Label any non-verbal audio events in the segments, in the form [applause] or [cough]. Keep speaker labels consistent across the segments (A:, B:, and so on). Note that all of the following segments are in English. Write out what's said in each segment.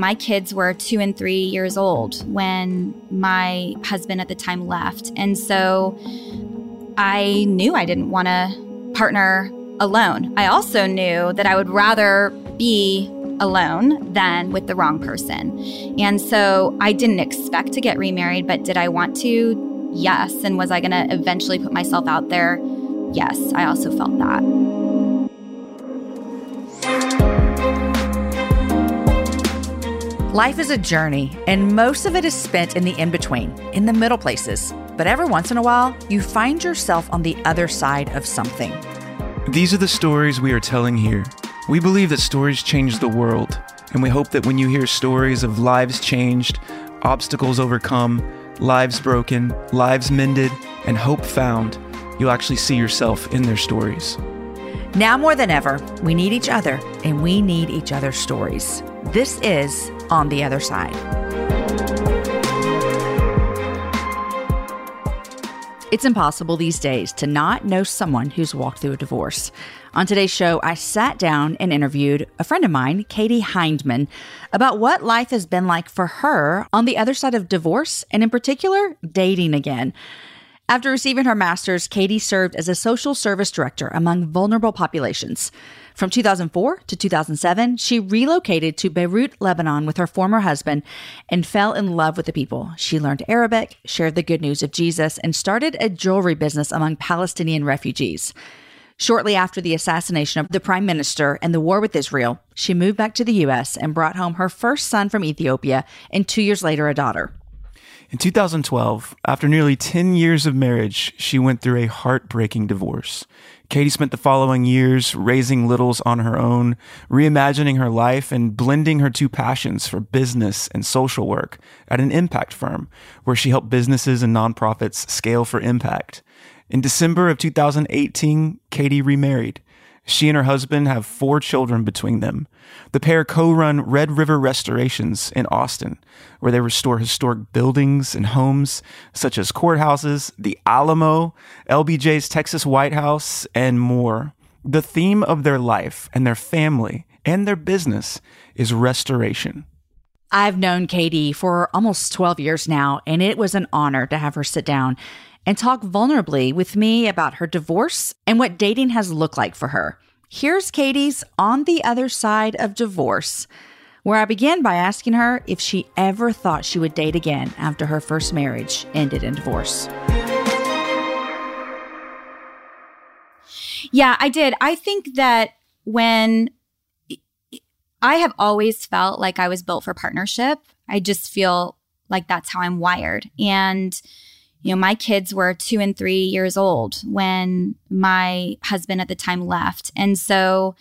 A: My kids were two and three years old when my husband at the time left. And so I knew I didn't want to partner alone. I also knew that I would rather be alone than with the wrong person. And so I didn't expect to get remarried, but did I want to? Yes. And was I going to eventually put myself out there? Yes. I also felt that.
B: Life is a journey, and most of it is spent in the in between, in the middle places. But every once in a while, you find yourself on the other side of something.
C: These are the stories we are telling here. We believe that stories change the world, and we hope that when you hear stories of lives changed, obstacles overcome, lives broken, lives mended, and hope found, you'll actually see yourself in their stories.
B: Now more than ever, we need each other, and we need each other's stories. This is On the Other Side. It's impossible these days to not know someone who's walked through a divorce. On today's show, I sat down and interviewed a friend of mine, Katie Hindman, about what life has been like for her on the other side of divorce, and in particular, dating again. After receiving her master's, Katie served as a social service director among vulnerable populations. From 2004 to 2007, she relocated to Beirut, Lebanon with her former husband and fell in love with the people. She learned Arabic, shared the good news of Jesus, and started a jewelry business among Palestinian refugees. Shortly after the assassination of the prime minister and the war with Israel, she moved back to the U.S. and brought home her first son from Ethiopia and two years later, a daughter.
C: In 2012, after nearly 10 years of marriage, she went through a heartbreaking divorce. Katie spent the following years raising littles on her own, reimagining her life, and blending her two passions for business and social work at an impact firm where she helped businesses and nonprofits scale for impact. In December of 2018, Katie remarried. She and her husband have four children between them. The pair co run Red River Restorations in Austin, where they restore historic buildings and homes such as courthouses, the Alamo, LBJ's Texas White House, and more. The theme of their life and their family and their business is restoration.
B: I've known Katie for almost 12 years now, and it was an honor to have her sit down and talk vulnerably with me about her divorce and what dating has looked like for her. Here's Katie's On the Other Side of Divorce, where I began by asking her if she ever thought she would date again after her first marriage ended in divorce.
A: Yeah, I did. I think that when I have always felt like I was built for partnership, I just feel like that's how I'm wired. And you know, my kids were two and three years old when my husband at the time left. And so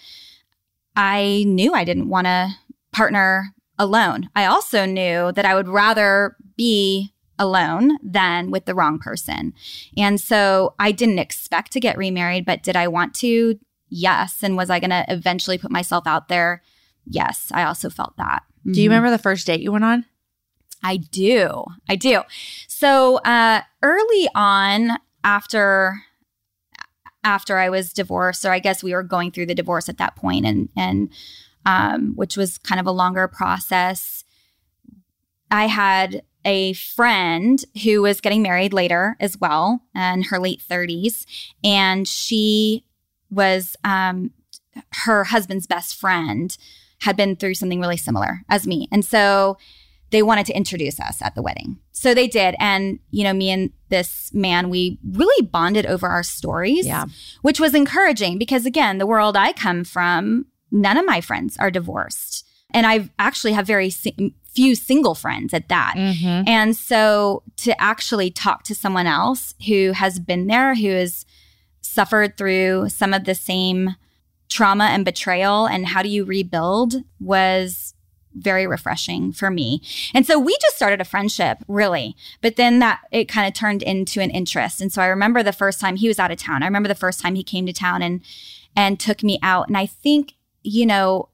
A: I knew I didn't want to partner alone. I also knew that I would rather be alone than with the wrong person. And so I didn't expect to get remarried, but did I want to? Yes. And was I going to eventually put myself out there? Yes. I also felt that.
B: Mm-hmm. Do you remember the first date you went on?
A: I do. I do. So uh, early on, after after I was divorced, or I guess we were going through the divorce at that point, and and um, which was kind of a longer process. I had a friend who was getting married later as well, in her late thirties, and she was um, her husband's best friend had been through something really similar as me, and so they wanted to introduce us at the wedding. So they did. And, you know, me and this man, we really bonded over our stories,
B: yeah.
A: which was encouraging because, again, the world I come from, none of my friends are divorced. And I actually have very si- few single friends at that.
B: Mm-hmm.
A: And so to actually talk to someone else who has been there, who has suffered through some of the same trauma and betrayal and how do you rebuild was very refreshing for me. And so we just started a friendship, really. But then that it kind of turned into an interest. And so I remember the first time he was out of town. I remember the first time he came to town and and took me out. And I think, you know,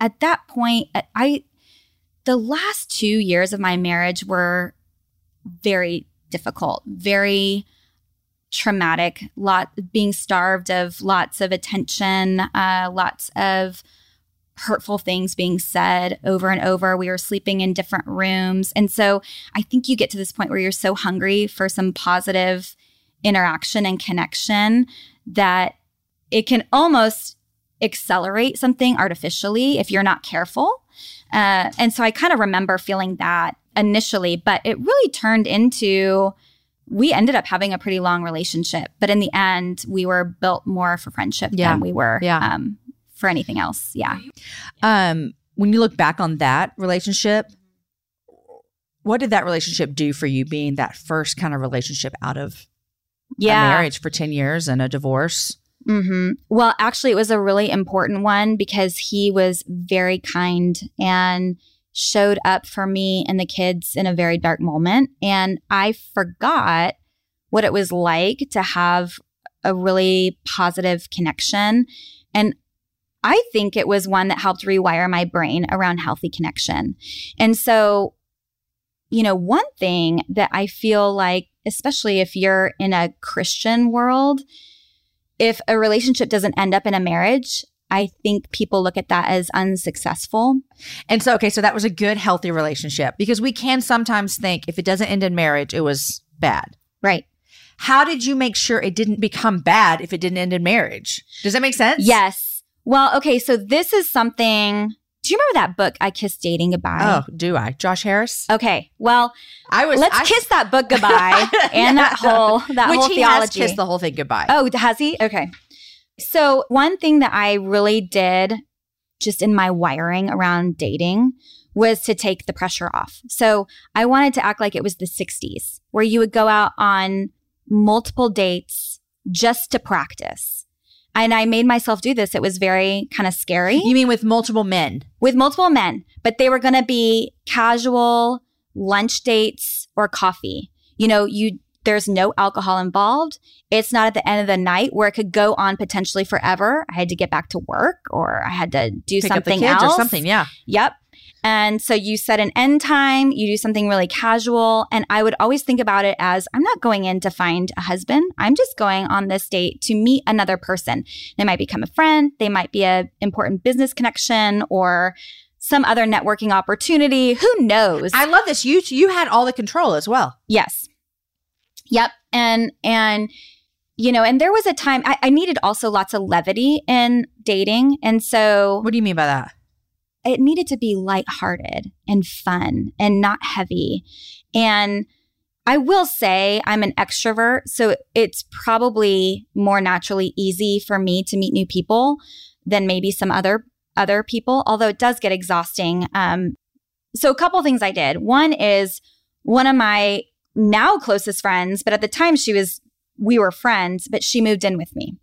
A: at that point, I the last 2 years of my marriage were very difficult, very traumatic, lot being starved of lots of attention, uh, lots of hurtful things being said over and over. We were sleeping in different rooms. And so I think you get to this point where you're so hungry for some positive interaction and connection that it can almost accelerate something artificially if you're not careful. Uh, and so I kind of remember feeling that initially, but it really turned into we ended up having a pretty long relationship. But in the end, we were built more for friendship
B: Yeah.
A: than we were
B: Yeah.
A: um, for anything else. Yeah.
B: Um, when you look back on that relationship, what did that relationship do for you being that first kind of relationship out of
A: Yeah.
B: a marriage for 10 years and a divorce?
A: Mm-hmm. Well, actually, it was a really important one because he was very kind and showed up for me and the kids in a very dark moment. And I forgot what it was like to have a really positive connection. And I think it was one that helped rewire my brain around healthy connection. And so, you know, one thing that I feel like, especially if you're in a Christian world, if a relationship doesn't end up in a marriage, I think people look at that as unsuccessful.
B: And so, okay, so that was a good, healthy relationship because we can sometimes think if it doesn't end in marriage, it was bad.
A: Right.
B: How did you make sure it didn't become bad if it didn't end in marriage? Does that make sense?
A: Yes. Well, okay. So this is something. Do you remember that book, I Kissed Dating Goodbye?
B: Oh, do I? Josh Harris?
A: Okay. Well,
B: I was.
A: let's
B: I-
A: kiss that book goodbye [laughs] and that whole that
B: Which
A: whole
B: he
A: theology.
B: has kissed the whole thing goodbye.
A: Oh, has he? Okay. So, one thing that I really did just in my wiring around dating was to take the pressure off. So, I wanted to act like it was the 60s where you would go out on multiple dates just to practice. And I made myself do this. It was very kind of scary
B: You mean with multiple men?
A: with multiple men, but they were going to be casual lunch dates or coffee. You know, you there's no alcohol involved. It's not at the end of the night where it could go on potentially forever. I had to get back to work or I had to do
B: Pick
A: something else
B: or something? Yeah.
A: Yep. And so you set an end time, you do something really casual. And I would always think about it as I'm not going in to find a husband. I'm just going on this date to meet another person. They might become a friend, they might be an important business connection or some other networking opportunity. Who knows?
B: I love this. You you had all the control as well.
A: Yes. Yep. And and you know, and there was a time I, I needed also lots of levity in dating. And so
B: What do you mean by that?
A: It needed to be lighthearted and fun and not heavy. And I will say I'm an extrovert, so it's probably more naturally easy for me to meet new people than maybe some other other people, although it does get exhausting. Um, so a couple things I did. One is one of my now closest friends, but at the time she was we were friends, but she moved in with me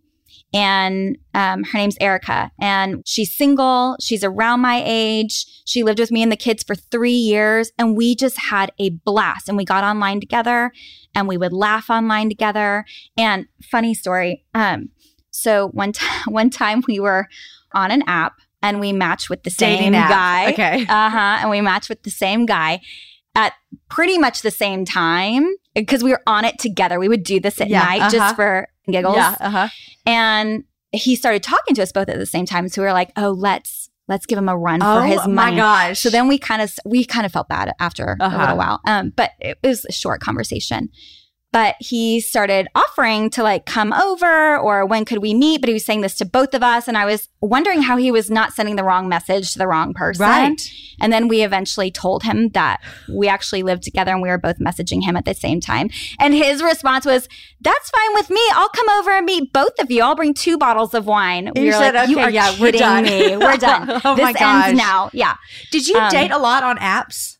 A: and um, her name's Erica, and she's single. She's around my age. She lived with me and the kids for three years, and we just had a blast. And we got online together, and we would laugh online together. And funny story. Um, so one time, [laughs] one time we were on an app, and we matched with the same
B: Dating app.
A: guy.
B: Okay. [laughs]
A: Uh huh. And we matched with the same guy at pretty much the same time because we were on it together. We would do this at
B: Yeah,
A: night
B: uh-huh.
A: just for giggles.
B: Yeah. Uh huh.
A: And he started talking to us both at the same time. So we were like, oh, let's let's give him a run
B: Oh
A: for his money.
B: my gosh.
A: So then we kind of we kind of felt bad after
B: Uh-huh.
A: a little while. Um, but it was a short conversation. But he started offering to like come over or when could we meet? But he was saying this to both of us. And I was wondering how he was not sending the wrong message to the wrong person.
B: Right.
A: And then we eventually told him that we actually lived together and we were both messaging him at the same time. And his response was, That's fine with me. I'll come over and meet both of you. I'll bring two bottles of wine.
B: You
A: we were
B: said,
A: like, You
B: "Okay,
A: are
B: yeah, we're done."
A: me. We're done. [laughs]
B: Oh
A: this
B: my gosh.
A: ends now. Yeah.
B: Did you
A: Um,
B: date a lot on apps?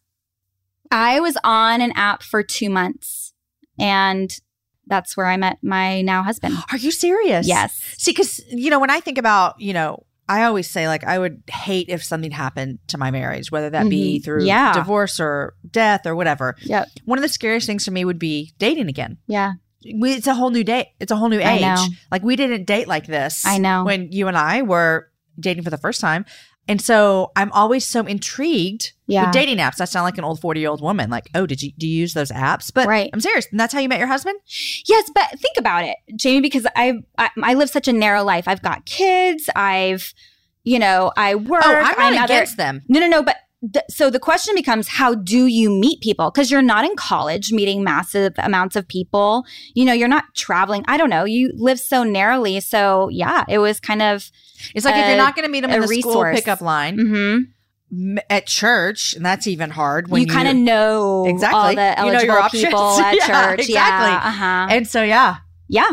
A: I was on an app for two months and that's where I met my now husband.
B: Are you serious?
A: Yes.
B: See, because you know, when I think about, you know, I always say like I would hate if something happened to my marriage, whether that be
A: Mhm.
B: through
A: Yeah.
B: divorce or death or whatever.
A: Yep.
B: One of the scariest things for me would be dating again.
A: Yeah.
B: We, it's a whole new date. It's a whole new age. Like we didn't date like this.
A: I know.
B: when you and I were dating for the first time. And so I'm always so intrigued
A: Yeah.
B: with dating apps. I sound like an old 40 year old woman. Like, oh, did you do you use those apps? But
A: Right.
B: I'm serious. And that's how you met your husband?
A: Yes, but think about it, Jamie, because I, I I live such a narrow life. I've got kids. I've you know, I work.
B: Oh, I'm not
A: other-
B: against them.
A: No, no, no. But th- so the question becomes, how do you meet people? Because you're not in college meeting massive amounts of people. You know, you're not traveling. I don't know. You live so narrowly. So yeah, it was kind of
B: It's like if you're not going to meet them in
A: a
B: the school pickup line
A: mhm.
B: at church, and that's even hard. When
A: you kind of know
B: Exactly.
A: all the
B: You know your
A: eligible
B: options.
A: people [laughs] at
B: Yeah,
A: church.
B: exactly.
A: Yeah. Uh-huh.
B: and so yeah,
A: Yeah.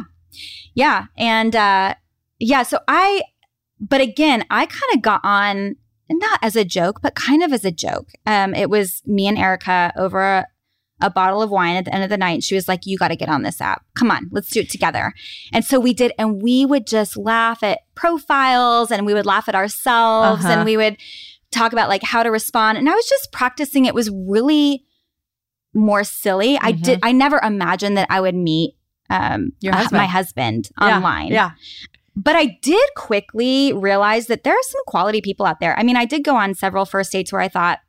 A: Yeah. And uh yeah, so I but again, I kind of got on not as a joke, but kind of as a joke. Um it was me and Erica over a, bottle of wine at the end of the night. She was like, "You got to get on this app. Come on, let's do it together." And so we did and we would just laugh at profiles and we would laugh at ourselves
B: Uh-huh.
A: and we would talk about like how to respond. And I was just practicing. It was really more silly. I
B: Mhm.
A: did I never imagined that I would meet um
B: Your
A: uh, my husband
B: Yeah,
A: online.
B: Yeah,
A: But I did quickly realize that there are some quality people out there. I mean, I did go on several first dates where I thought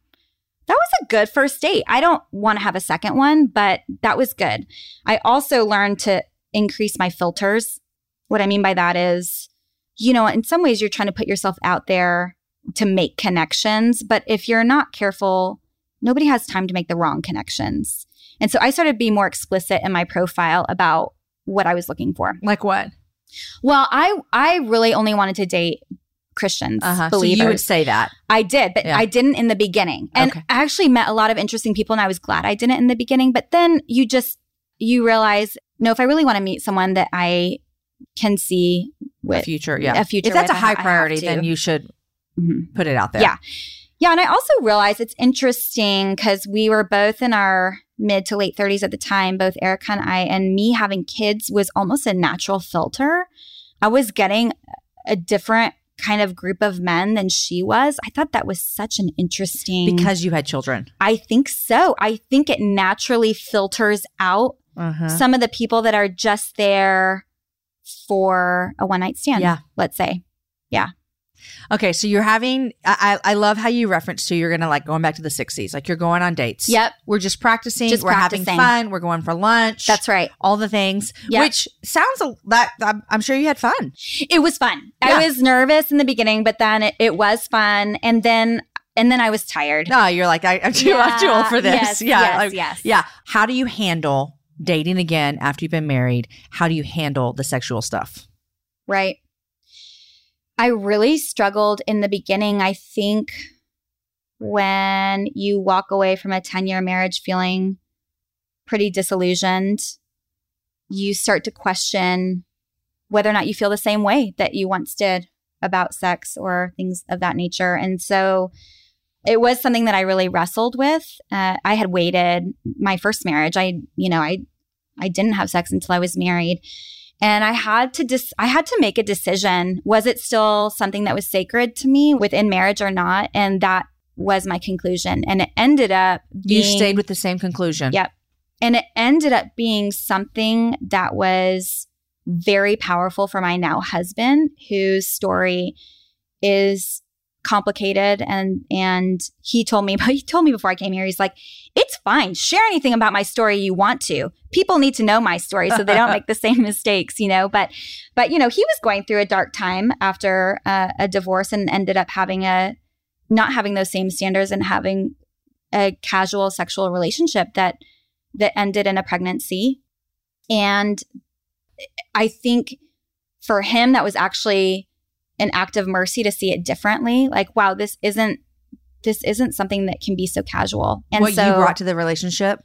A: that was a good first date. I don't want to have a second one, but that was good. I also learned to increase my filters. What I mean by that is, you know, in some ways you're trying to put yourself out there to make connections, but if you're not careful, nobody has time to make the wrong connections. And so I started being more explicit in my profile about what I was looking for.
B: like what?
A: Well, I I really only wanted to date Christians,
B: Uh-huh. So you would say that.
A: I did, but
B: Yeah.
A: I didn't in the beginning. And
B: Okay.
A: I actually met a lot of interesting people and I was glad I didn't in the beginning, but then you just you realize, no, if I really want to meet someone that I can see
B: A future, yeah.
A: a future
B: If that's a
A: with, ha-
B: high priority, then you should
A: Mhm.
B: put it out there.
A: Yeah. Yeah, and I also realized it's interesting because we were both in our mid to late 30s at the time, both Erica and I, and me having kids was almost a natural filter. I was getting a different kind of group of men than she was. I thought that was such an interesting
B: because you had children.
A: I think so. I think it naturally filters out
B: Uh-huh.
A: some of the people that are just there for a one night stand.
B: Yeah.
A: Let's say.
B: Okay, so you're having. I I love how you reference to you're gonna like going back to the '60s. Like you're going on dates.
A: Yep.
B: We're just practicing.
A: Just
B: we're
A: practicing.
B: having fun. We're going for lunch.
A: That's right.
B: all the things.
A: Yep.
B: Which sounds a, that I'm, I'm sure you had fun.
A: It was fun.
B: Yeah.
A: I was nervous in the beginning, but then it, it was fun. And then and then I was tired.
B: No, you're like I, I'm too I'm too old for this.
A: Yes,
B: yeah,
A: yes,
B: like-
A: yes.
B: yeah. How do you handle dating again after you've been married? How do you handle the sexual stuff?
A: Right. I really struggled in the beginning. I think when you walk away from a 10 year marriage feeling pretty disillusioned, you start to question whether or not you feel the same way that you once did about sex or things of that nature. And so it was something that I really wrestled with. Uh, I had waited my first marriage. I, you know, I, I didn't have sex until I was married and I had to dis- I had to make a decision. Was it still something that was sacred to me within marriage or not? And that was my conclusion. And it ended up
B: You stayed with the same conclusion.
A: Yep. And it ended up being something that was very powerful for my now husband, whose story is complicated. And and he told me but [laughs] he told me before I came here he's like it's fine. Share anything about my story you want to. People need to know my story so they don't make the same [laughs] mistakes you know? But but you know he was going through a dark time after uh, a divorce and ended up having a not having those same standards and having a casual sexual relationship that that ended in a pregnancy. And i think for him that was actually an act of mercy to see it differently like wow this isn't this isn't something that can be so casual and
B: what
A: so
B: you brought to the relationship.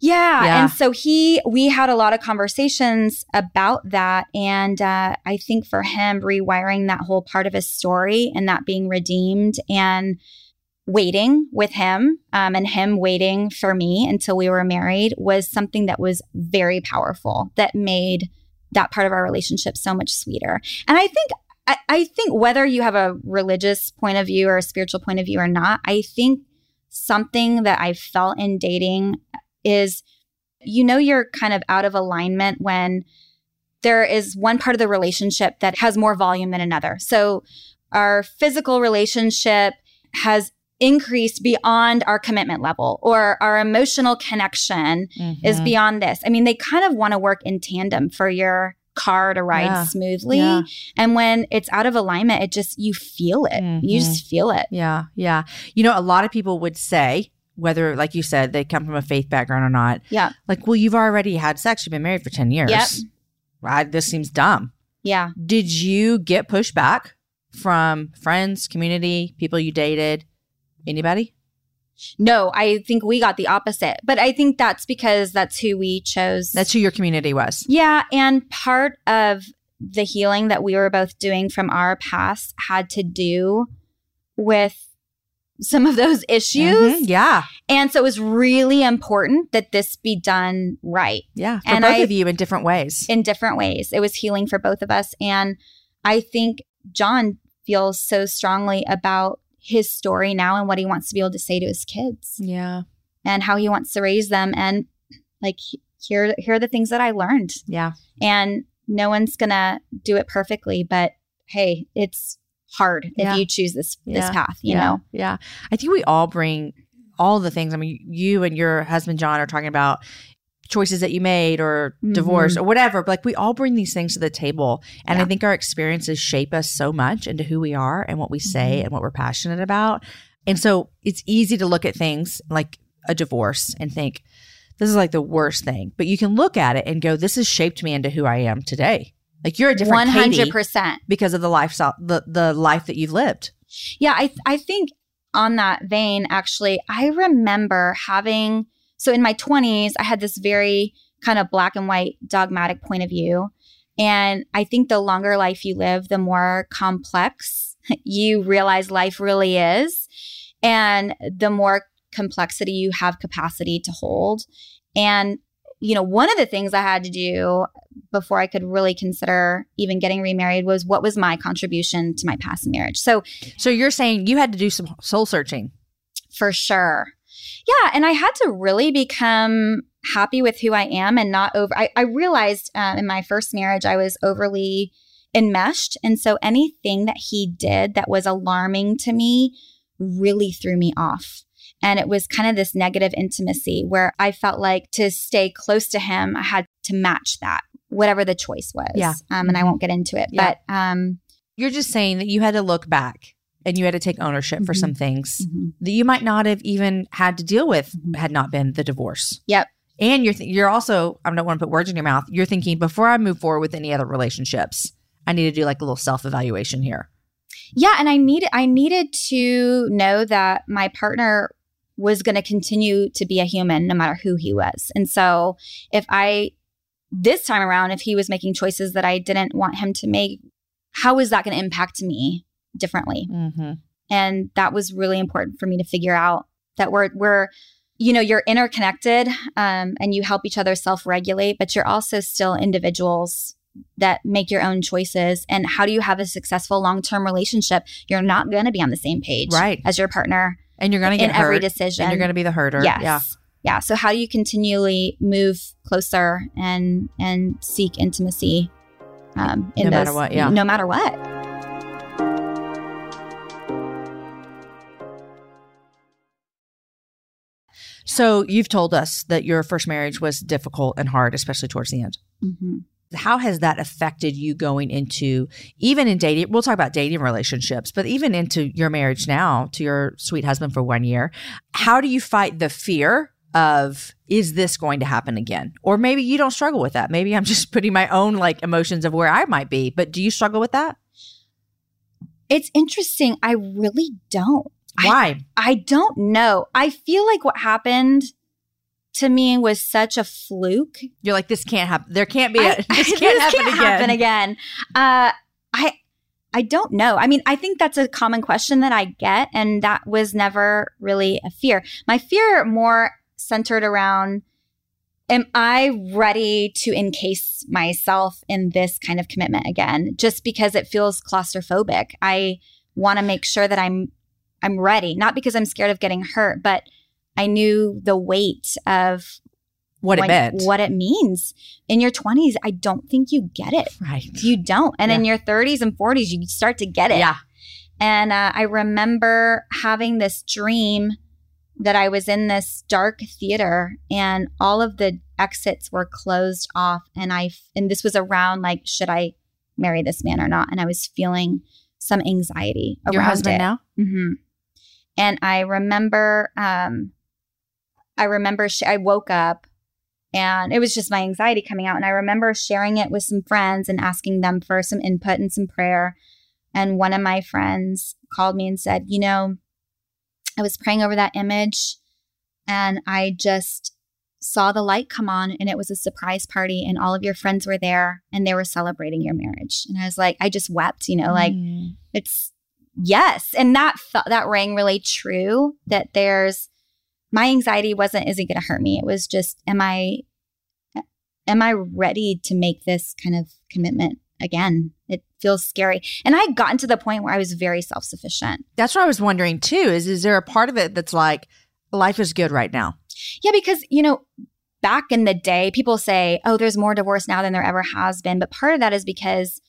A: yeah.
B: Yeah.
A: And so he, we had a lot of conversations about that. And uh, I think for him, rewiring that whole part of his story and that being redeemed and waiting with him um, and him waiting for me until we were married was something that was very powerful that made that part of our relationship so much sweeter. And I think I, I think whether you have a religious point of view or a spiritual point of view or not, I think something that I felt in dating is you know you're kind of out of alignment when there is one part of the relationship that has more volume than another. So our physical relationship has increased beyond our commitment level or our emotional connection is
B: Mhm.
A: beyond this. I mean, they kind of want to work in tandem for your car to ride
B: Yeah.
A: smoothly.
B: Yeah.
A: And when it's out of alignment, it just, you feel it.
B: Mhm.
A: You just feel it.
B: Yeah, yeah. You know, a lot of people would say, whether, like you said, they come from a faith background or not,
A: Yeah.
B: like, well, you've already had sex. You've been married for 10 years.
A: Yep.
B: Right? This seems dumb.
A: Yeah.
B: Did you get pushback from friends, community, people you dated, anybody?
A: No, I think we got the opposite. But I think that's because that's who we chose.
B: That's who your community was.
A: Yeah. And part of the healing that we were both doing from our past had to do with some of those issues.
B: Mhm. Yeah.
A: And so it was really important that this be done right
B: Yeah. For
A: And
B: both
A: I-
B: of you in different ways.
A: in different ways. It was healing for both of us. And I think John feels so strongly about his story now and what he wants to be able to say to his kids
B: yeah.
A: and how he wants to raise them. And like, here, here are the things that I learned.
B: Yeah.
A: And no one's going to do it perfectly, but hey, it's hard
B: Yeah.
A: if you choose this this path, you
B: yeah.
A: know.
B: Yeah. I think we all bring all the things. I mean, you and your husband, John, are talking about choices that you made or
A: Mhm.
B: divorce or whatever. But like we all bring these things to the table. And I think our experiences shape us so much into who we are and what we say
A: Mhm.
B: and what we're passionate about. And so it's easy to look at things like a divorce and think, this is like the worst thing. But you can look at it and go, this has shaped me into who I am today. Like you're a different
A: One hundred
B: Katie
A: percent.
B: because of the lifestyle, the, the life that you've lived.
A: Yeah, I I think on that vein, actually, I remember having so in my twenties, I had this very kind of black and white dogmatic point of view. And I think the longer life you live, the more complex [laughs] you realize life really is. And the more complexity you have capacity to hold. And, you know, one of the things I had to do before I could really consider even getting remarried was what was my contribution to my past marriage. So
B: So you're saying you had to do some soul searching.
A: for sure. Yeah. And I had to really become happy with who I am and not over. I, I realized uh, in my first marriage, I was overly enmeshed. And so anything that he did that was alarming to me really threw me off. And it was kind of this negative intimacy where I felt like to stay close to him, I had to match that, whatever the choice was.
B: Yeah.
A: Um, and I won't get into it.
B: Yeah.
A: But um,
B: You're just saying that you had to look back and you had to take ownership for
A: Mhm.
B: some things
A: mhm.
B: that you might not have even had to deal with
A: Mhm.
B: had not been the divorce.
A: Yep.
B: And you're th- you're also I don't want to put words in your mouth. You're thinking before I move forward with any other relationships, I need to do like a little self evaluation here.
A: Yeah, and I needed I needed to know that my partner was going to continue to be a human no matter who he was. And so if I this time around if he was making choices that I didn't want him to make, how is that going to impact me differently?
B: Mm-hmm.
A: And that was really important for me to figure out that we're we're you know you're interconnected um, and you help each other self-regulate but you're also still individuals that make your own choices and how do you have a successful long-term relationship you're not going to be on the same page
B: Right.
A: as your partner
B: And you're gonna get
A: in
B: get
A: every decision
B: and you're gonna be the herder.
A: yes
B: Yeah.
A: yeah so how do you continually move closer and and seek intimacy um, in
B: No matter what, yeah.
A: no matter what
B: So you've told us that your first marriage was difficult and hard, especially towards the end.
A: Mhm.
B: how has that affected you going into even in dating we'll talk about dating relationships but even into your marriage now to your sweet husband for one year how do you fight the fear of is this going to happen again? Or maybe you don't struggle with that. Maybe i'm [laughs] just putting my own like emotions of where i might be but do you struggle with that?
A: It's interesting. I really don't
B: why
A: I don't know. I feel like what happened to me was such a fluke.
B: you're like this can't happen there can't be a
A: I- [laughs]
B: this can't, happen, again.
A: happen again. Uh, I I don't know. I mean, I think that's a common question that I get, and that was never really a fear. My fear more centered around. Am I ready to encase myself in this kind of commitment again? Just because it feels claustrophobic. I want to make sure that I'm I'm ready, not because I'm scared of getting hurt, but I knew the weight of
B: what it meant
A: what it means. In your 20s, I don't think you get it.
B: right
A: You don't. And in your 30s and 40s, you start to get it.
B: yeah
A: And uh, I remember having this dream that I was in this dark theater and all of the exits were closed off and I and this was around like should I marry this man or not and I was feeling some anxiety around
B: Your husband
A: it.
B: now?
A: hmm And I remember, um, I remember sh- I woke up and it was just my anxiety coming out. And I remember sharing it with some friends and asking them for some input and some prayer. And one of my friends called me and said, You know, I was praying over that image and I just saw the light come on and it was a surprise party and all of your friends were there and they were celebrating your marriage. And I was like, I just wept, you know, like,
B: Mm.
A: it's yes and that felt that rang really true that there's my anxiety wasn't is it going to hurt me it was just am i am i ready to make this kind of commitment again it feels scary and i had gotten to the point where i was very self-sufficient
B: That's what I was wondering too. Is is there a part of it that's like life is good right now?
A: yeah because you know back in the day people say oh there's more divorce now than there ever has been but part of that is because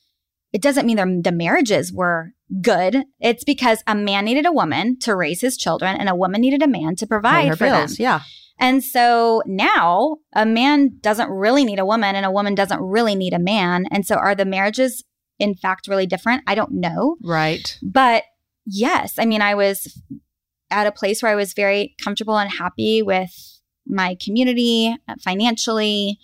A: it doesn't mean the marriages were good it's because a man needed a woman to raise his children and a woman needed a man to provide for
B: bills.
A: them
B: Yeah.
A: And so now a man doesn't really need a woman and a woman doesn't really need a man. And so are the marriages in fact really different? I don't know.
B: Right.
A: But yes, I mean, I was at a place where I was very comfortable and happy with my community uh, financially,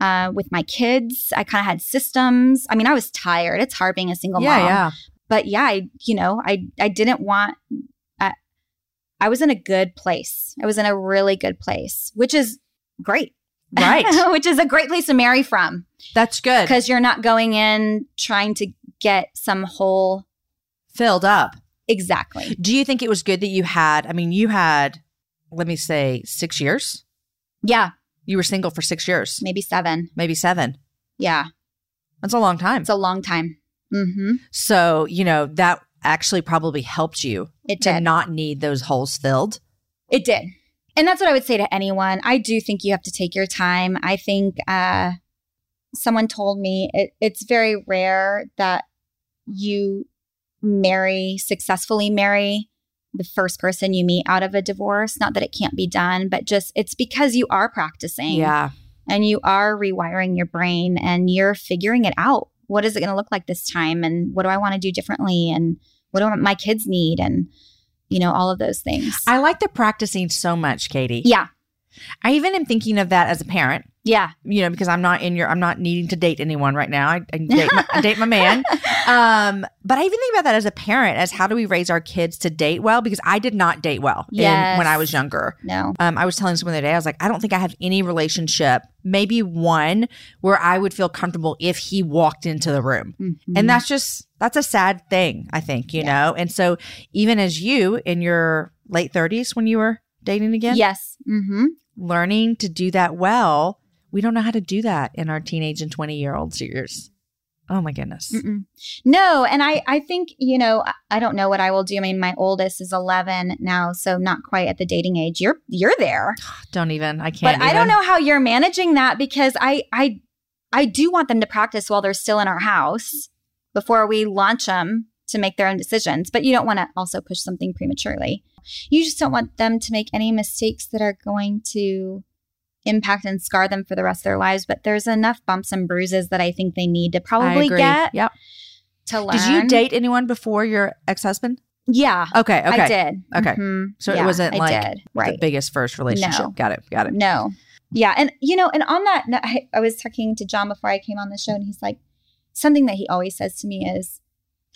A: uh, with my kids. I kind of had systems. I mean, I was tired. It's hard being a single
B: yeah,
A: mom
B: yeah.
A: But yeah, I you know, I I didn't want I, I was in a good place. I was in a really good place, which is great.
B: Right. [laughs]
A: which is a great place to marry from
B: That's good.
A: because you're not going in trying to get some hole
B: Filled up.
A: exactly.
B: Do you think it was good that you had, I mean, you had, let me say, six years?
A: Yeah,
B: You were single for six years,
A: maybe 7.
B: maybe seven.
A: Yeah,
B: That's a long time.
A: it's a long time. Mhm.
B: So, you know, that actually probably helped you
A: It
B: to
A: did.
B: not need those holes filled.
A: It did. And that's what I would say to anyone. I do think you have to take your time. I think uh, someone told me it, it's very rare that you marry, successfully marry the first person you meet out of a divorce. Not that it can't be done, but just it's because you are practicing
B: Yeah.
A: and you are rewiring your brain and you're figuring it out. What is it going to look like this time? And what do I want to do differently? And what do my kids need? And, you know, all of those things.
B: I like the practicing so much, Katie.
A: yeah.
B: I even am thinking of that as a parent.
A: Yeah.
B: you know, because I'm not in your, I'm not needing to date anyone right now. I, I date, my, I date my man. [laughs] Um, but I even think about that as a parent, as how do we raise our kids to date well? Because I did not date well in- when I was younger.
A: No.
B: Um, I was telling someone the other day, I was like, I don't think I have any relationship, maybe one where I would feel comfortable if he walked into the room.
A: Mm-hmm.
B: And that's just, that's a sad thing, I think, you know? And so even as you in your late 30s when you were dating again,
A: yes. Mm-hmm.
B: Learning to do that well, we don't know how to do that in our teenage and 20 year olds years. Oh my goodness.
A: Mm-mm. No, and I I think you know I- don't know what I will do. I mean, my oldest is 11 now, so not quite at the dating age. You're you're there, [sighs]
B: Don't even. I can't.
A: but I don't know how you're managing that because I I I do want them to practice while they're still in our house before we launch them to make their own decisions. But you don't want to also push something prematurely. You just don't want them to make any mistakes that are going to impact and scar them for the rest of their lives. But there's enough bumps and bruises that I think they need to probably get
B: Yep.
A: to learn.
B: Did you date anyone before your ex husband?
A: Yeah,
B: Okay. Okay.
A: I did.
B: Okay.
A: Mhm.
B: So it wasn't
A: I
B: like
A: did.
B: The
A: right.
B: biggest first relationship.
A: No.
B: Got it. Got it.
A: No. Yeah, and you know, and on that, I, I was talking to John before I came on the show, and he's like, something that he always says to me is,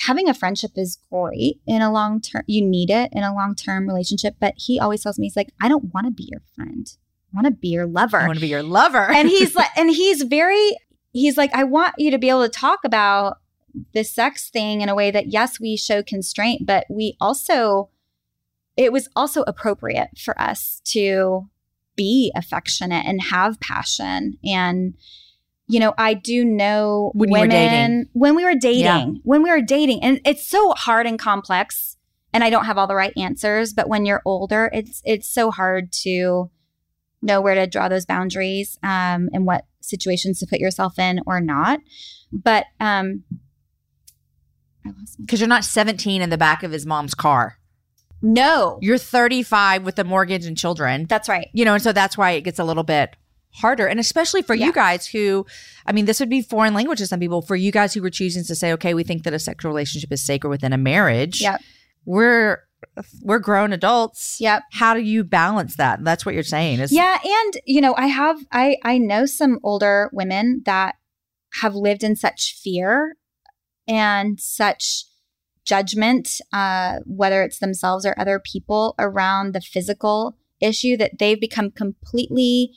A: having a friendship is great in a long term. You need it in a long term relationship, but he always tells me, he's like, I don't want to be your friend. I want to be your lover.
B: I want to be your lover.
A: and he's [laughs] like, and he's very, he's like, I want you to be able to talk about the sex thing in a way that, yes, we show constraint, but we also, it was also appropriate for us to be affectionate and have passion. And, you know, I do know
B: When
A: women,
B: dating.
A: when we were dating,
B: Yeah.
A: when we were dating, and it's so hard and complex. And I don't have all the right answers, but when you're older, it's it's so hard to know where to draw those boundaries um, and what situations to put yourself in or not. But um, I lost my
B: because you're not 17 in the back of his mom's car.
A: No,
B: You're 35 with a mortgage and children.
A: that's right.
B: you know, and so that's why it gets a little bit harder. And especially for
A: Yeah.
B: you guys who, I mean, this would be foreign language to some people. For you guys who were choosing to say, okay, we think that a sexual relationship is sacred within a marriage.
A: Yep.
B: We're we're grown adults.
A: Yep.
B: How do you balance that? That's what you're saying. Is
A: Yeah, and you know, I have I I know some older women that have lived in such fear and such judgment, uh, whether it's themselves or other people around the physical issue that they've become completely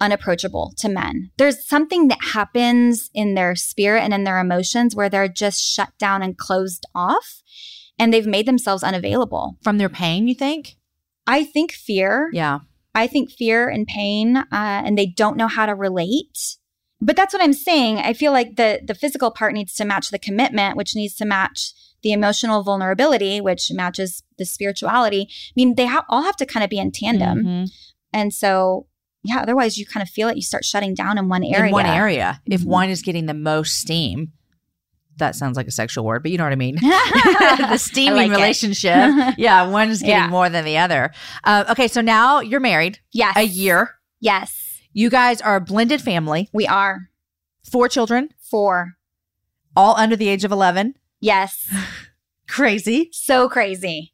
A: unapproachable to men. There's something that happens in their spirit and in their emotions where they're just shut down and closed off and they've made themselves unavailable.
B: from their pain, you think?
A: I think fear
B: Yeah.
A: I think fear and pain, uh, and they don't know how to relate. But that's what I'm saying. I feel like the the physical part needs to match the commitment, which needs to match the emotional vulnerability, which matches the spirituality. I mean, they ha- all have to kind of be in tandem.
B: Mhm.
A: And so, yeah, otherwise you kind of feel it. You start shutting down in one area.
B: In one area. If
A: Mhm.
B: one is getting the most steam, that sounds like a sexual word, but you know what I mean. [laughs] [laughs] the steaming
A: like
B: relationship. [laughs] yeah, one is getting
A: Yeah.
B: more than the other. Uh, okay, so now you're married
A: yes.
B: a year.
A: Yes,
B: You guys are a blended family,
A: we are.
B: four children,
A: Four.
B: all under the age of 11.
A: Yes.
B: Crazy.
A: so crazy.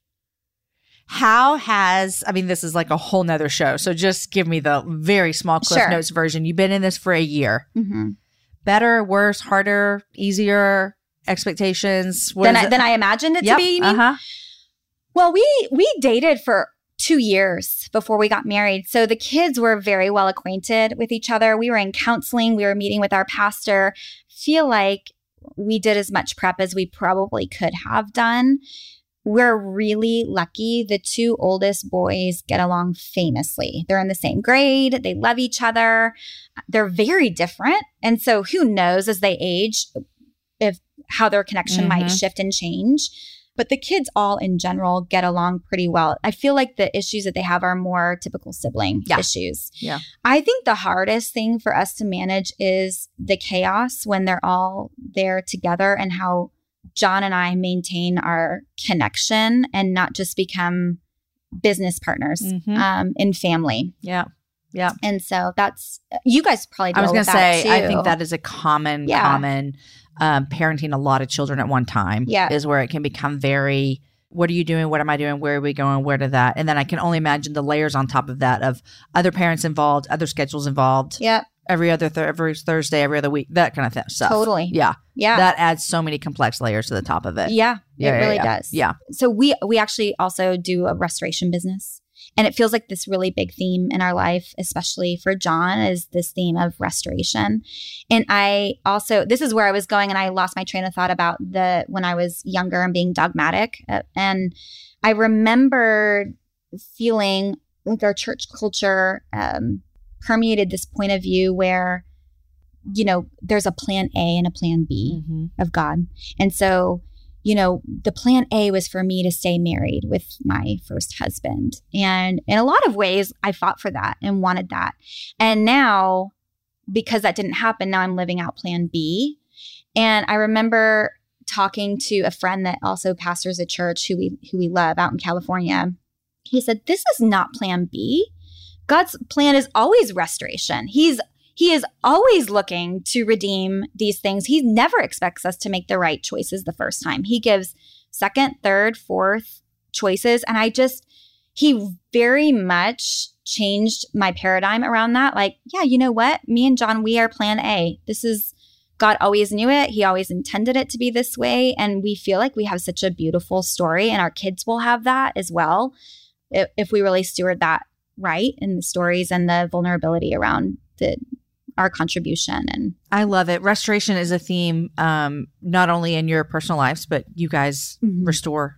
B: How has, I mean, this is like a whole nother show. So just give me the very small Cliff
A: Sure.
B: Notes version. You've been in this for a year.
A: hmm
B: Better, worse, harder, easier expectations?
A: Than I, than I imagined it
B: Yep,
A: to be.
B: Uh-huh.
A: Well, we we dated for two years before we got married. So the kids were very well acquainted with each other. We were in counseling, we were meeting with our pastor. Feel like we did as much prep as we probably could have done. We're really lucky. The two oldest boys get along famously. They're in the same grade, they love each other. They're very different. And so who knows as they age if how their connection might
B: Mhm.
A: shift and change but the kids all in general get along pretty well. I feel like the issues that they have are more typical sibling
B: Yeah.
A: issues.
B: Yeah.
A: I think the hardest thing for us to manage is the chaos when they're all there together and how John and I maintain our connection and not just become business partners
B: Mhm.
A: um, in family.
B: Yeah. Yeah.
A: And so that's you guys probably.
B: I was
A: going to
B: say, I think that is a common,
A: Yeah.
B: common um, parenting a lot of children at one time.
A: Yeah.
B: Is where it can become very, what are you doing? What am I doing? Where are we going? Where to that? And then I can only imagine the layers on top of that of other parents involved, other schedules involved,
A: Yeah,
B: every other, th- every Thursday, every other week, that kind of th- stuff.
A: Totally.
B: Yeah.
A: yeah,
B: That adds so many complex layers to the top of it.
A: yeah.
B: Yeah,
A: it really
B: yeah.
A: does.
B: Yeah.
A: so we we actually also do a restoration business and it feels like this really big theme in our life especially for john is this theme of restoration and i also this is where i was going and i lost my train of thought about the when i was younger and being dogmatic Uh, and i remember feeling like our church culture um, permeated this point of view where you know there's a plan a and a plan b
B: Mhm.
A: of God. And so, you know, the plan A was for me to stay married with my first husband. And in a lot of ways, I fought for that and wanted that. And now, because that didn't happen, now I'm living out plan B. And I remember talking to a friend that also pastors a church who we who we love out in California. He said, "This is not plan B. God's plan is always restoration. He's he is always looking to redeem these things. He never expects us to make the right choices the first time. He gives second, third, fourth choices. And I just, he very much changed my paradigm around that. Like, yeah, you know what? Me and John, we are plan A. This is, God always knew it. He always intended it to be this way. And we feel like we have such a beautiful story, and our kids will have that as well if, we really steward that right in the stories and the vulnerability around the our contribution and
B: I love it. Restoration is a theme, um, not only in your personal lives, but you guys
A: Mhm.
B: restore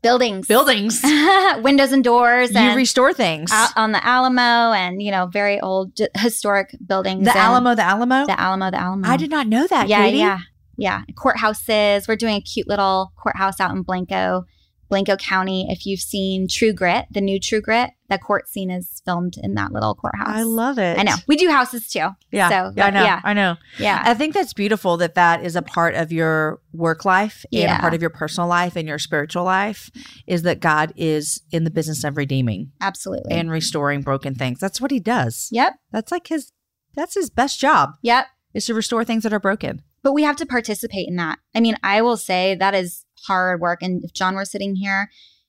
A: buildings
B: buildings. [laughs]
A: windows and doors
B: you
A: and
B: restore things.
A: out on the alamo and you know very old j- historic buildings
B: the Alamo, the Alamo.
A: the alamo the alamo
B: I did not know that.
A: yeah
B: Katie.
A: yeah yeah courthouses we're doing a cute little courthouse out in blanco Blanco County. If you've seen True Grit, the new True Grit, the court scene is filmed in that little courthouse.
B: I love it.
A: I know. We do houses too.
B: Yeah.
A: So,
B: yeah, I know.
A: yeah.
B: I know.
A: Yeah.
B: I think that's beautiful that that is a part of your work life and a part of your personal life and your spiritual life is that God is in the business of redeeming
A: Absolutely.
B: and restoring broken things. That's what he does.
A: yep.
B: That's like his that's his best job
A: Yep.
B: is to restore things that are broken.
A: But we have to participate in that. I mean, I will say that is hard work. And if John were sitting here,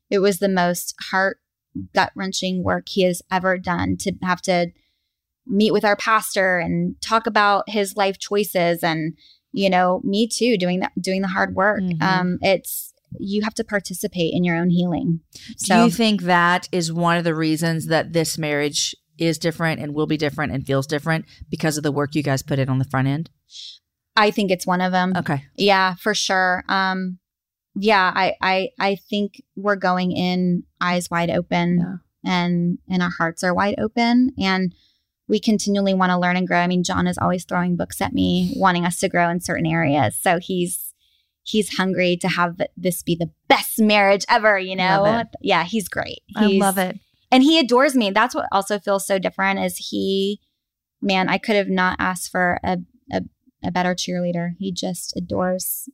A: it was the most heart gut wrenching work he has ever done to have to meet with our pastor and talk about his life choices and you know me too doing that doing the hard work
B: Mhm.
A: um it's you have to participate in your own healing
B: Do
A: so
B: you think that is one of the reasons that this marriage is different and will be different and feels different because of the work you guys put in on the front end?
A: i think it's one of them
B: Okay.
A: Yeah, for sure. Um, yeah, I, I, I think we're going in eyes wide open,
B: Yeah.
A: and and our hearts are wide open, and we continually want to learn and grow. I mean, John is always throwing books at me, wanting us to grow in certain areas. So he's he's hungry to have this be the best marriage ever. You know? Yeah, he's great.
B: I love it.
A: and he adores me. That's what also feels so different. Is he, man? I could have not asked for a a, a better cheerleader. He just adores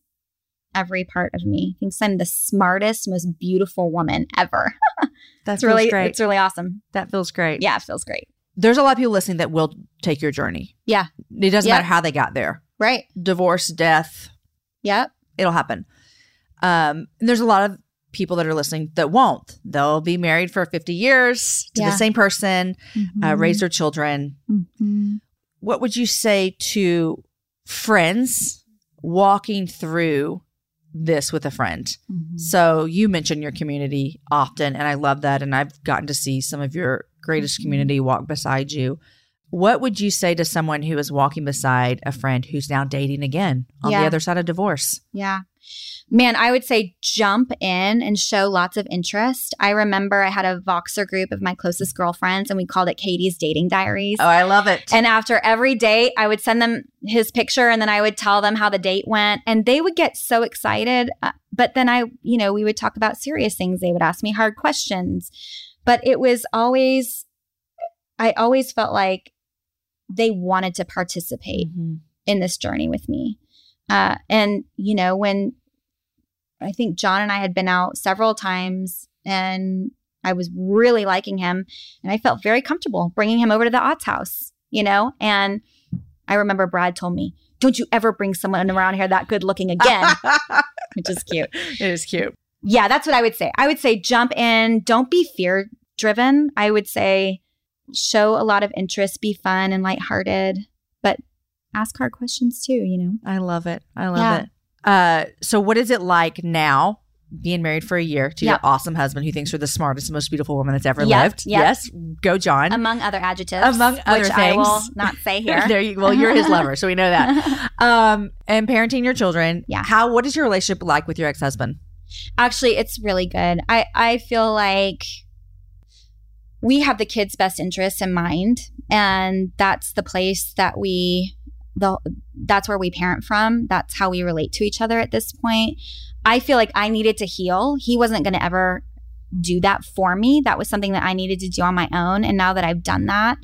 A: every part of me. Thinks I'm the smartest, most beautiful woman ever.
B: That's [laughs]
A: really,
B: great.
A: it's really awesome.
B: that feels great.
A: Yeah, it feels great.
B: There's a lot of people listening that will take your journey.
A: Yeah.
B: It doesn't
A: Yep.
B: matter how they got there.
A: Right.
B: Divorce, death,
A: Yep.
B: it'll happen. Um, and there's a lot of people that are listening that won't. They'll be married for 50 years to
A: Yeah.
B: the same person, uh,
A: Mhm.
B: raise their children.
A: Mhm.
B: What would you say to friends walking through this with a friend?
A: Mhm.
B: So you mention your community often, and I love that. And I've gotten to see some of your greatest community walk beside you. What would you say to someone who is walking beside a friend who's now dating again on the other side of divorce?
A: Yeah. Man, I would say jump in and show lots of interest. I remember I had a Voxer group of my closest girlfriends and we called it Katie's Dating Diaries.
B: Oh, I love it.
A: And after every date, I would send them his picture and then I would tell them how the date went. And they would get so excited. Uh, But then I, you know, we would talk about serious things. They would ask me hard questions. But it was always, I always felt like they wanted to participate
B: Mhm.
A: in this journey with me. Uh, and, you know, when I think John and I had been out several times and I was really liking him and I felt very comfortable bringing him over to the Otts house, you know? And I remember Brad told me, don't you ever bring someone around here that good looking again, [laughs] which is cute.
B: it is cute.
A: Yeah, that's what I would say. I would say jump in, don't be fear driven. I would say show a lot of interest, be fun and lighthearted, but ask hard questions too, you know?
B: I love it. I love
A: Yeah.
B: it. Uh, so what is it like now being married for a year to your awesome husband who thinks you're the smartest, most beautiful woman that's ever
A: Yep,
B: lived?
A: yep.
B: Yes. Go, John.
A: Among other adjectives.
B: Among other
A: which I will not say [laughs] here.
B: there you well, you're his lover, so we know that. [laughs] Um, and parenting your children.
A: Yeah.
B: How what is your relationship like with your ex husband?
A: Actually, it's really good. I, I feel like we have the kids' best interests in mind, and that's the place that we the that's where we parent from. That's how we relate to each other at this point. I feel like I needed to heal. He wasn't going to ever do that for me. That was something that I needed to do on my own. And now that I've done that,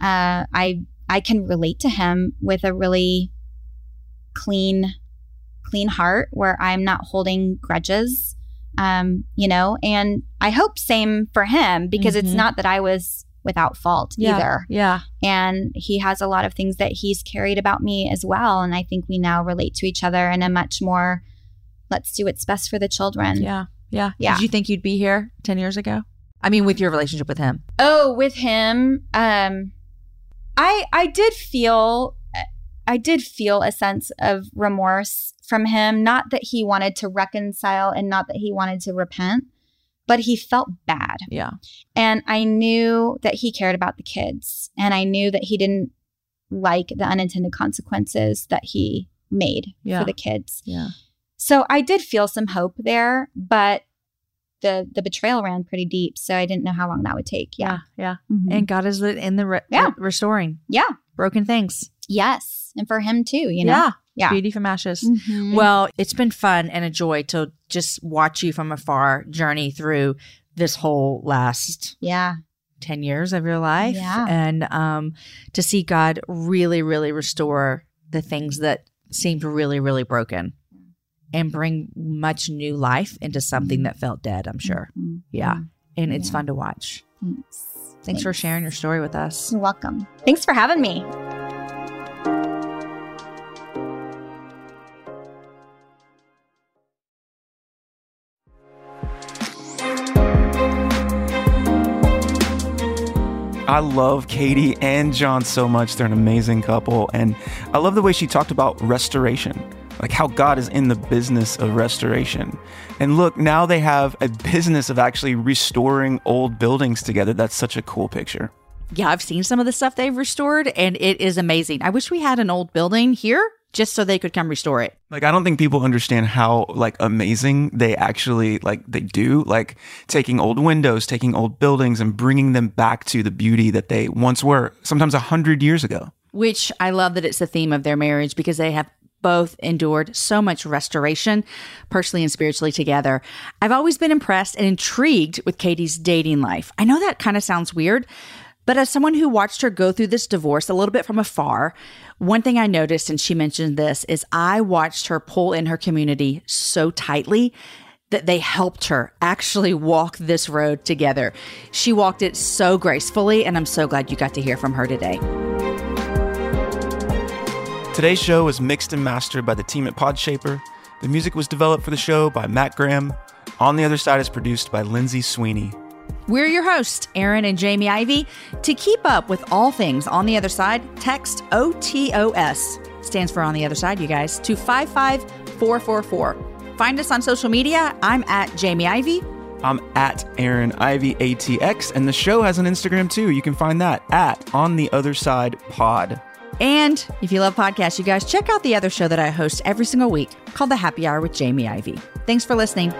A: uh, I I can relate to him with a really clean clean heart where I'm not holding grudges. Um, you know, and I hope same for him because it's
B: Mhm.
A: not that I was without fault either.
B: Yeah.
A: And he has a lot of things that he's carried about me as well. And I think we now relate to each other in a much more let's do what's best for the children.
B: Yeah. Yeah.
A: Yeah.
B: Did you think you'd be here ten years ago? I mean, with your relationship with him.
A: Oh, with him, um, I I did feel I did feel a sense of remorse from him. Not that he wanted to reconcile, and not that he wanted to repent, but he felt bad,
B: Yeah.
A: and I knew that he cared about the kids, and I knew that he didn't like the unintended consequences that he made
B: Yeah.
A: for the kids.
B: Yeah.
A: So I did feel some hope there, but the the betrayal ran pretty deep, so I didn't know how long that would take. Yeah.
B: Yeah.
A: Mhm.
B: And God is in the re-
A: Yeah.
B: restoring
A: yeah.
B: broken things.
A: Yes. And for him too, you know?
B: Yeah.
A: Yeah.
B: Beauty from ashes.
A: Mhm.
B: Well, it's been fun and a joy to just watch you from afar journey through this whole last
A: yeah.
B: 10 years of your life
A: Yeah.
B: and um, to see God really, really restore the things that seemed really, really broken and bring much new life into something that felt dead, I'm sure.
A: Mhm.
B: Yeah. And it's
A: Yeah.
B: fun to watch.
A: Thanks.
B: Thanks, for sharing your story with us.
A: You're welcome. Thanks for having me.
C: I love Katie and John so much. They're an amazing couple. And I love the way she talked about restoration, like how God is in the business of restoration. And look, now they have a business of actually restoring old buildings together. That's such a cool picture.
B: Yeah, I've seen some of the stuff they've restored and it is amazing. I wish we had an old building here just so they could come restore it.
C: Like I don't think people understand how like amazing they actually like they do like taking old windows, taking old buildings and bringing them back to the beauty that they once were, sometimes a 100 years ago.
B: which I love that it's the theme of their marriage because they have both endured so much restoration, personally and spiritually together. I've always been impressed and intrigued with Katie's dating life. I know that kind of sounds weird, but as someone who watched her go through this divorce a little bit from afar, one thing I noticed, and she mentioned this, is I watched her pull in her community so tightly that they helped her actually walk this road together. She walked it so gracefully, and I'm so glad you got to hear from her today.
C: Today's show was mixed and mastered by the team at Podshaper. The music was developed for the show by Matt Graham. On the Other Side is produced by Lindsay Sweeney.
B: We're your hosts, Aaron and Jamie Ivey. To keep up with all things on the other side, text OTOS, stands for on the other side, you guys, to 55444. Find us on social media. I'm at Jamie Ivey.
C: I'm at Aaron Ivey ATX, and the show has an Instagram too. You can find that at On the Other Side Pod.
B: And if you love podcasts, you guys check out the other show that I host every single week called The Happy Hour with Jamie Ivey. Thanks for listening.